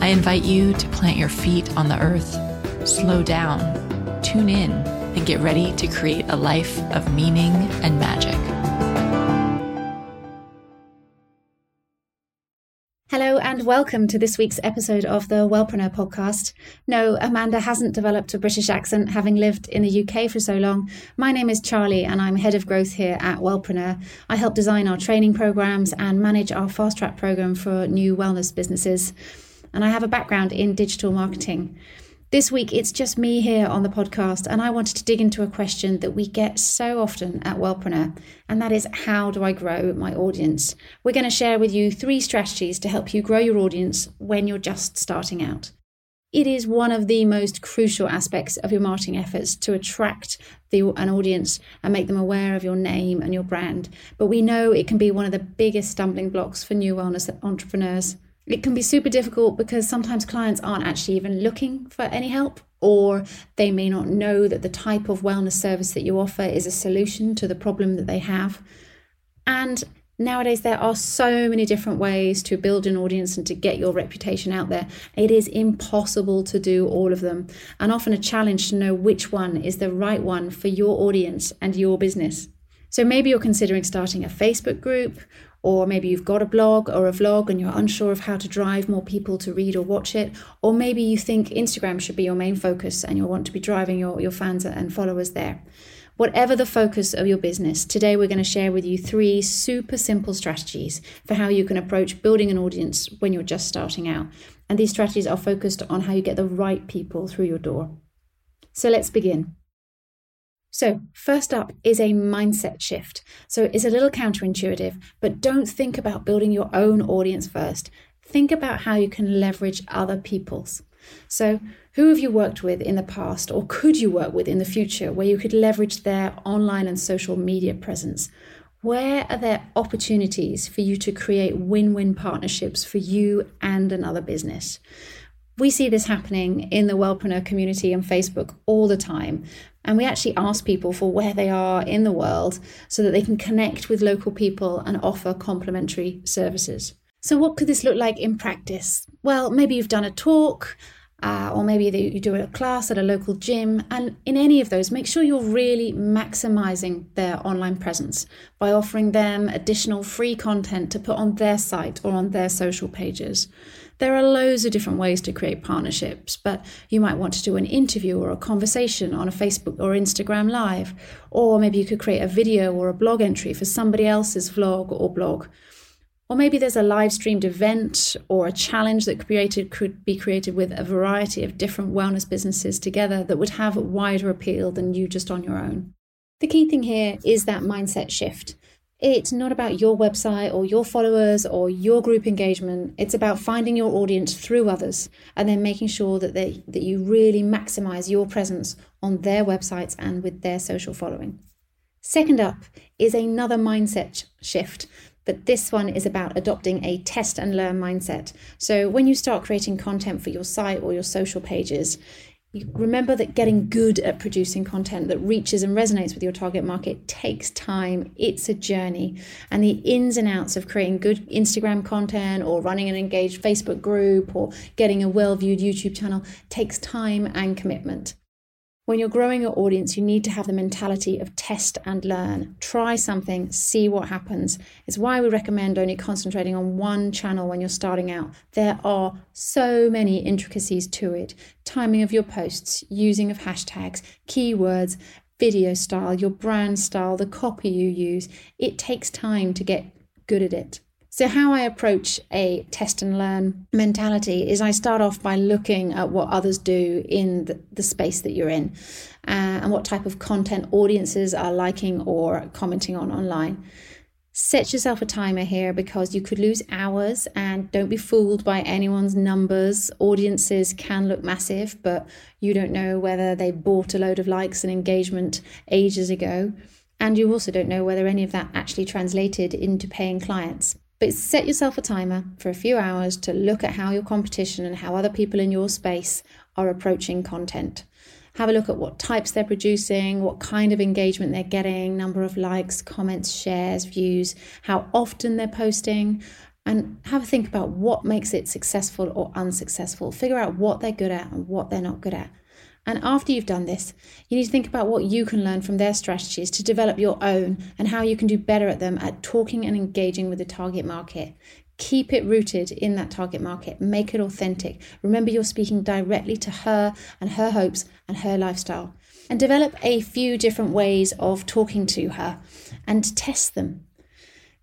I invite you to plant your feet on the earth, slow down, tune in, and get ready to create a life of meaning and magic. Hello and welcome to this week's episode of the Wellpreneur podcast. No, Amanda hasn't developed a British accent having lived in the UK for so long. My name is Charlie and I'm head of growth here at Wellpreneur. I help design our training programs and manage our fast track program for new wellness businesses and I have a background in digital marketing. This week, it's just me here on the podcast, and I wanted to dig into a question that we get so often at Wellpreneur, and that is how do I grow my audience? We're going to share with you three strategies to help you grow your audience when you're just starting out. It is one of the most crucial aspects of your marketing efforts to attract the, an audience and make them aware of your name and your brand. But we know it can be one of the biggest stumbling blocks for new wellness entrepreneurs. It can be super difficult because sometimes clients aren't actually even looking for any help, or they may not know that the type of wellness service that you offer is a solution to the problem that they have. And nowadays, there are so many different ways to build an audience and to get your reputation out there. It is impossible to do all of them, and often a challenge to know which one is the right one for your audience and your business. So maybe you're considering starting a Facebook group or maybe you've got a blog or a vlog and you're unsure of how to drive more people to read or watch it, or maybe you think Instagram should be your main focus and you'll want to be driving your, your fans and followers there. Whatever the focus of your business, today we're going to share with you three super simple strategies for how you can approach building an audience when you're just starting out. And these strategies are focused on how you get the right people through your door. So let's begin. So, first up is a mindset shift. So, it's a little counterintuitive, but don't think about building your own audience first. Think about how you can leverage other people's. So, who have you worked with in the past, or could you work with in the future, where you could leverage their online and social media presence? Where are there opportunities for you to create win win partnerships for you and another business? We see this happening in the Wellpreneur community on Facebook all the time. And we actually ask people for where they are in the world so that they can connect with local people and offer complementary services. So, what could this look like in practice? Well, maybe you've done a talk, uh, or maybe you do a class at a local gym. And in any of those, make sure you're really maximizing their online presence by offering them additional free content to put on their site or on their social pages. There are loads of different ways to create partnerships, but you might want to do an interview or a conversation on a Facebook or Instagram Live, or maybe you could create a video or a blog entry for somebody else's vlog or blog. Or maybe there's a live streamed event or a challenge that created, could be created with a variety of different wellness businesses together that would have wider appeal than you just on your own. The key thing here is that mindset shift. It's not about your website or your followers or your group engagement. It's about finding your audience through others and then making sure that they, that you really maximize your presence on their websites and with their social following. Second up is another mindset shift but this one is about adopting a test and learn mindset. So when you start creating content for your site or your social pages, remember that getting good at producing content that reaches and resonates with your target market takes time. It's a journey. And the ins and outs of creating good Instagram content or running an engaged Facebook group or getting a well viewed YouTube channel takes time and commitment. When you're growing your audience, you need to have the mentality of test and learn. Try something, see what happens. It's why we recommend only concentrating on one channel when you're starting out. There are so many intricacies to it timing of your posts, using of hashtags, keywords, video style, your brand style, the copy you use. It takes time to get good at it. So, how I approach a test and learn mentality is I start off by looking at what others do in the, the space that you're in uh, and what type of content audiences are liking or commenting on online. Set yourself a timer here because you could lose hours and don't be fooled by anyone's numbers. Audiences can look massive, but you don't know whether they bought a load of likes and engagement ages ago. And you also don't know whether any of that actually translated into paying clients. But set yourself a timer for a few hours to look at how your competition and how other people in your space are approaching content have a look at what types they're producing, what kind of engagement they're getting, number of likes, comments, shares, views, how often they're posting, and have a think about what makes it successful or unsuccessful. Figure out what they're good at and what they're not good at. And after you've done this, you need to think about what you can learn from their strategies to develop your own and how you can do better at them at talking and engaging with the target market. Keep it rooted in that target market. Make it authentic. Remember, you're speaking directly to her and her hopes and her lifestyle. And develop a few different ways of talking to her and test them.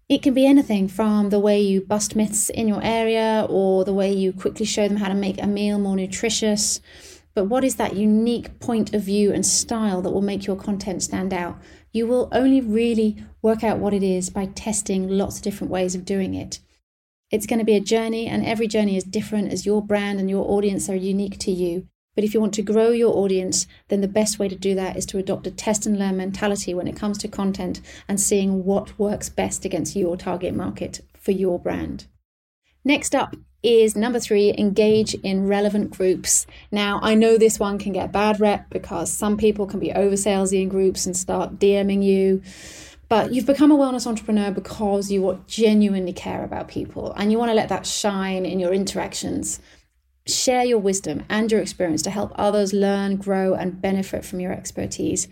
It can be anything from the way you bust myths in your area or the way you quickly show them how to make a meal more nutritious. But what is that unique point of view and style that will make your content stand out? You will only really work out what it is by testing lots of different ways of doing it. It's going to be a journey, and every journey is different as your brand and your audience are unique to you. But if you want to grow your audience, then the best way to do that is to adopt a test and learn mentality when it comes to content and seeing what works best against your target market for your brand. Next up is number three engage in relevant groups. Now, I know this one can get bad rep because some people can be over salesy in groups and start DMing you but you've become a wellness entrepreneur because you genuinely care about people and you want to let that shine in your interactions. Share your wisdom and your experience to help others learn, grow, and benefit from your expertise.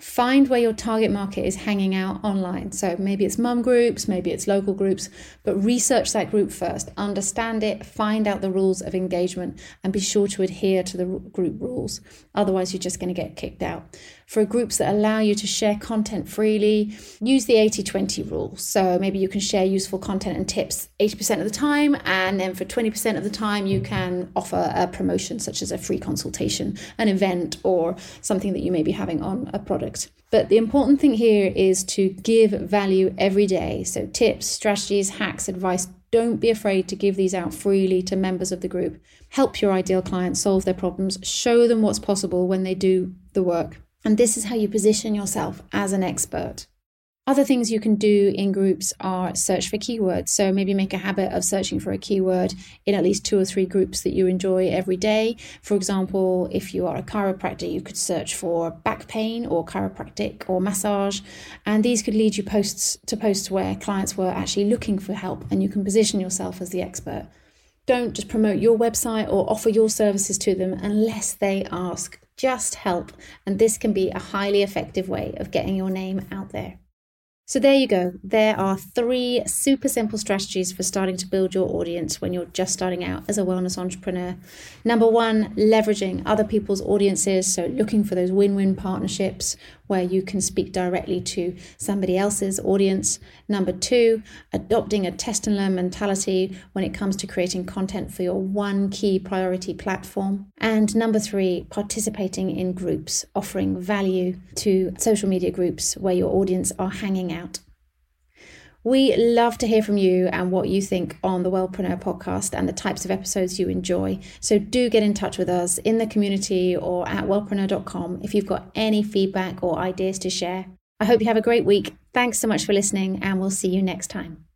Find where your target market is hanging out online. So maybe it's mum groups, maybe it's local groups, but research that group first, understand it, find out the rules of engagement, and be sure to adhere to the group rules. Otherwise, you're just going to get kicked out for groups that allow you to share content freely, use the 80 20 rule. So maybe you can share useful content and tips 80% of the time, and then for 20% of the time, you can offer a promotion such as a free consultation, an event, or something that you may be having on a product. But the important thing here is to give value every day. So, tips, strategies, hacks, advice. Don't be afraid to give these out freely to members of the group. Help your ideal client solve their problems. Show them what's possible when they do the work. And this is how you position yourself as an expert. Other things you can do in groups are search for keywords. So maybe make a habit of searching for a keyword in at least two or three groups that you enjoy every day. For example, if you are a chiropractor, you could search for back pain or chiropractic or massage. And these could lead you posts to posts where clients were actually looking for help and you can position yourself as the expert. Don't just promote your website or offer your services to them unless they ask just help. And this can be a highly effective way of getting your name out there. So, there you go. There are three super simple strategies for starting to build your audience when you're just starting out as a wellness entrepreneur. Number one, leveraging other people's audiences. So, looking for those win win partnerships where you can speak directly to somebody else's audience. Number two, adopting a test and learn mentality when it comes to creating content for your one key priority platform. And number three, participating in groups, offering value to social media groups where your audience are hanging out. We love to hear from you and what you think on the Wellpreneur podcast and the types of episodes you enjoy. So do get in touch with us in the community or at wellpreneur.com if you've got any feedback or ideas to share. I hope you have a great week. Thanks so much for listening, and we'll see you next time.